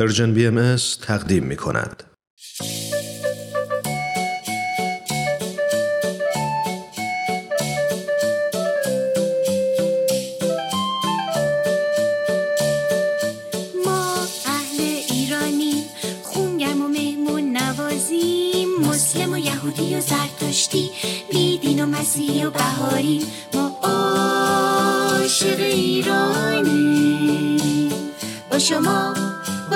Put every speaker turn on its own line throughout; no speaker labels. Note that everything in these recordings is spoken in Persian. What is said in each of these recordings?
پرژن بی ام تقدیم می کند.
ما اهل ایرانی خونگرم و مهمون نوازیم. مسلم و یهودی و زرتشتی بیدین و مسیحی و بهاری ما عاشق ایرانی با شما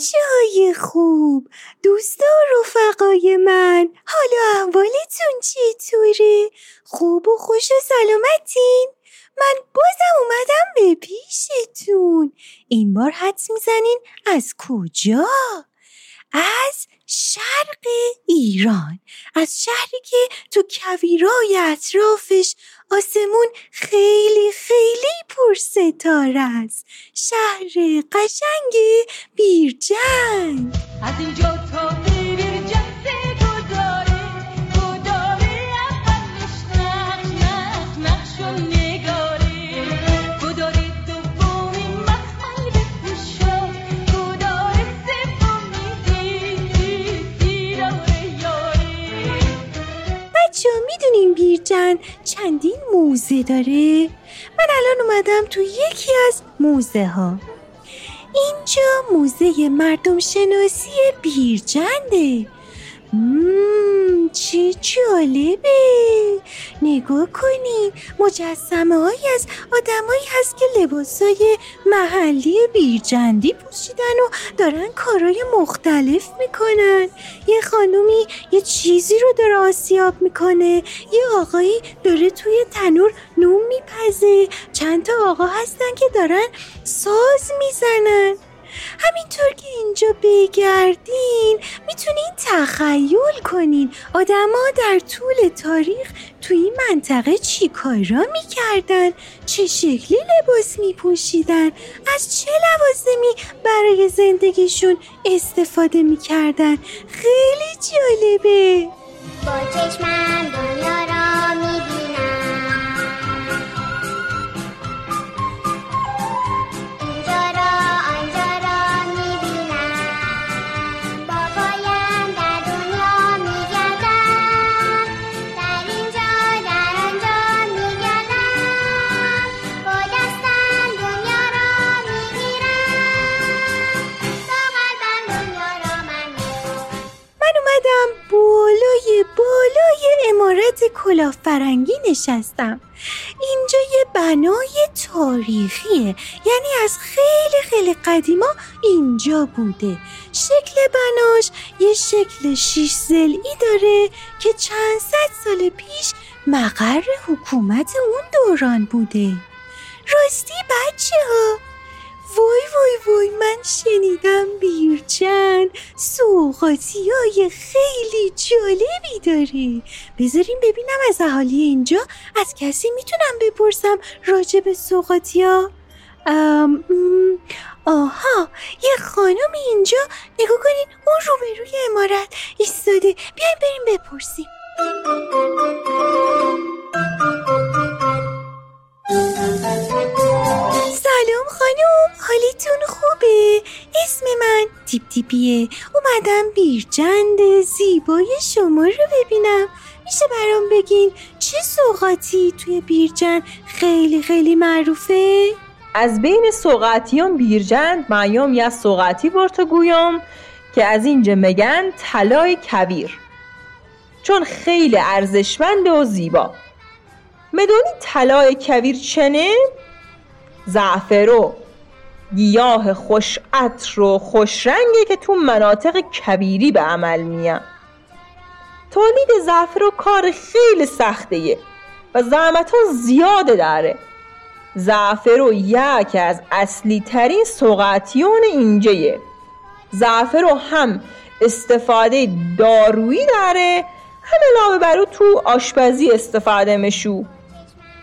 بچه های خوب دوستا و رفقای من حالا احوالتون چطوره؟ خوب و خوش و سلامتین؟ من بازم اومدم به پیشتون این بار حدس می‌زنین از کجا؟ از شرق ایران از شهری که تو کویرای اطرافش آسمون خیلی خیلی پر ستاره است. شهر قشنگ بیرجنگ.
از اینجا تا
چندین موزه داره؟ من الان اومدم تو یکی از موزه ها اینجا موزه مردم شناسی بیرجنده مم، چه جالبه. نگاه کنین مجسمه هایی از آدمایی هست که لباسای محلی بیرجندی پوشیدن و دارن کارهای مختلف می‌کنن. یه خانومی یه چیزی رو داره آسیاب می‌کنه. یه آقایی داره توی تنور نون میپزه. چند تا آقا هستن که دارن ساز می‌زنن. همینطور که اینجا بگردین می‌تونین تخیل کنین. آدما در طول تاریخ توی این منطقه چی کارا می‌کردن؟ چه شکلی لباس میپوشیدن؟ از چه لوازمی برای زندگیشون استفاده می‌کردن؟ خیلی جالبه کلاه فرنگی نشستم. اینجا یه بنای تاریخیه. یعنی از خیلی خیلی قدیما اینجا بوده. شکل بناش یه شکل شیش زلی داره که چند صد سال پیش مقر حکومت اون دوران بوده. راستی بچه ها وای وای وای من شنیدم بیرچن سوقاتی های خیلی جالبی داره بذاریم ببینم از اهالی اینجا از کسی می‌تونم بپرسم راجع به سوقاتی ها آها یه خانم اینجا نگاه کنین اون روبروی امارت ایستاده. بیاین بریم بپرسیم. تیپ تیپیه اومدم بیرجند زیبای شما رو ببینم. میشه برام بگین چه سوقاتی توی بیرجند خیلی خیلی معروفه؟
از بین سوقاتیان بیرجند معیام یه سوقاتی برتا گویم که از اینجا میگن طلای کویر. چون خیلی ارزشمند و زیبا. می‌دونی طلای کویر چنه؟ زعفرو گیاه خوش عطر و خوش رنگه که تو مناطق کبیری به عمل میان. تولید زعفرو کار خیلی سختیه و زحمت ها زیاده داره زعفرو یکی از اصلی ترین سوقاتیون اینجایه زعفرو هم استفاده دارویی داره هم علاوه بر تو آشپزی استفاده مشو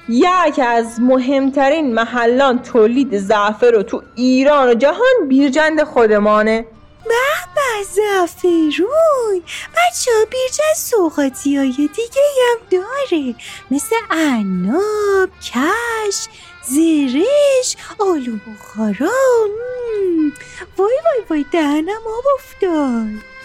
یکی از مهمترین محلان تولید زعفرو تو ایران و جهان بیرجند خودمانه.
به زعفرون. بچه ها بیرجن سوقاتی های دیگه هم داره. مثل عناب، کش، زرش، آلو بخارا. وای وای وای دهنم آب افتاد.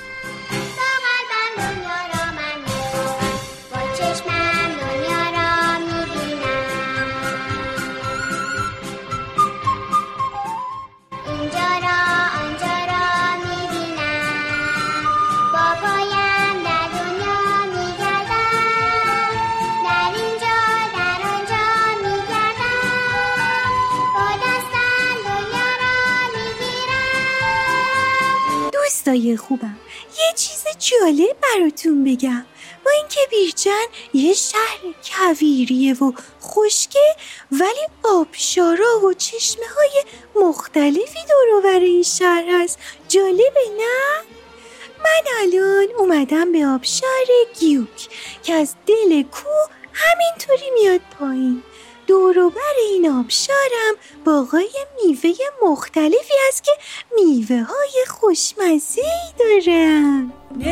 دوستای خوبم. یه چیز جالب براتون بگم. با اینکه بیرجن یه شهر کویریه و خشکه ولی آبشارا و چشمه های مختلفی دور این شهر هست. جالبه نه؟ من الان اومدم به آبشار گیوک که از دل کوه همینطوری میاد پایین. دوروبر این آبشارم باغای میوه مختلفی هست که میوه های خوشمزه دارن
نگارین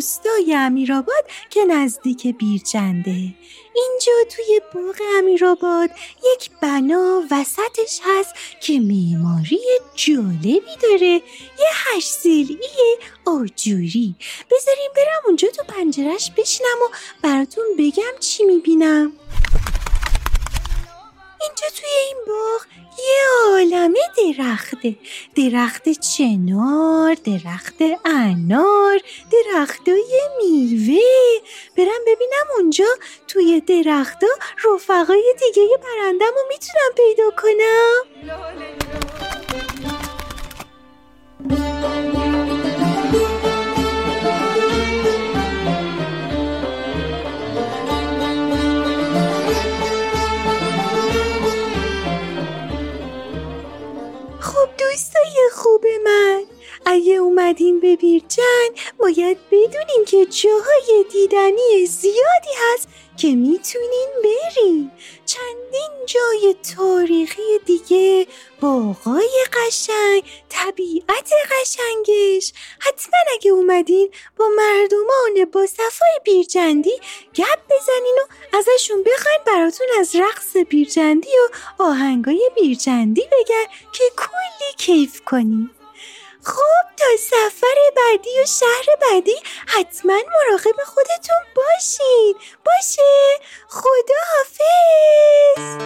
روستای امیرآباد که نزدیک بیرجنده. اینجا توی باغ امیرآباد یک بنا وسطش هست که معماری جالبی داره. یه هشت آجوری. بذاریم برم اونجا تو پنجرش بشینم و براتون بگم چی می‌بینم. اینجا توی این باغ یه عالمه درخته درخت چنار درخت انار درختای میوه. برم ببینم اونجا توی درختا رفقای دیگه پرندم رو می‌تونم پیدا کنم. خوب من. اگه اومدین به بیرجن باید بدونین که جاهای دیدنی زیادی هست که می‌تونین برین چندین جای تاریخی دیگه باغای قشنگ طبیعت قشنگش. حتما اگه اومدین با مردمان با صفای بیرجندی گپ بزنین و ازشون بخواین براتون از رقص بیرجندی و آهنگای بیرجندی بگن که کلی کیف کنین. خب تا سفر بعدی و شهر بعدی حتما مراقب خودتون باشین. باشه. خدا حافظ.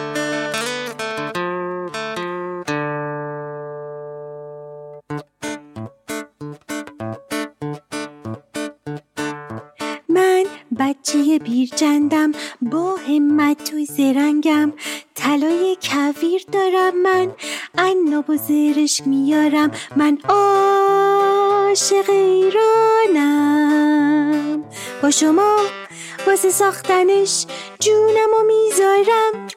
من بچه بیرجندم با همت و زرنگم. طلای کویر دارم من. عناب و زرش میارم من عاشق ایرانم. با شما واسه ساختنش جونم و می‌ذارم.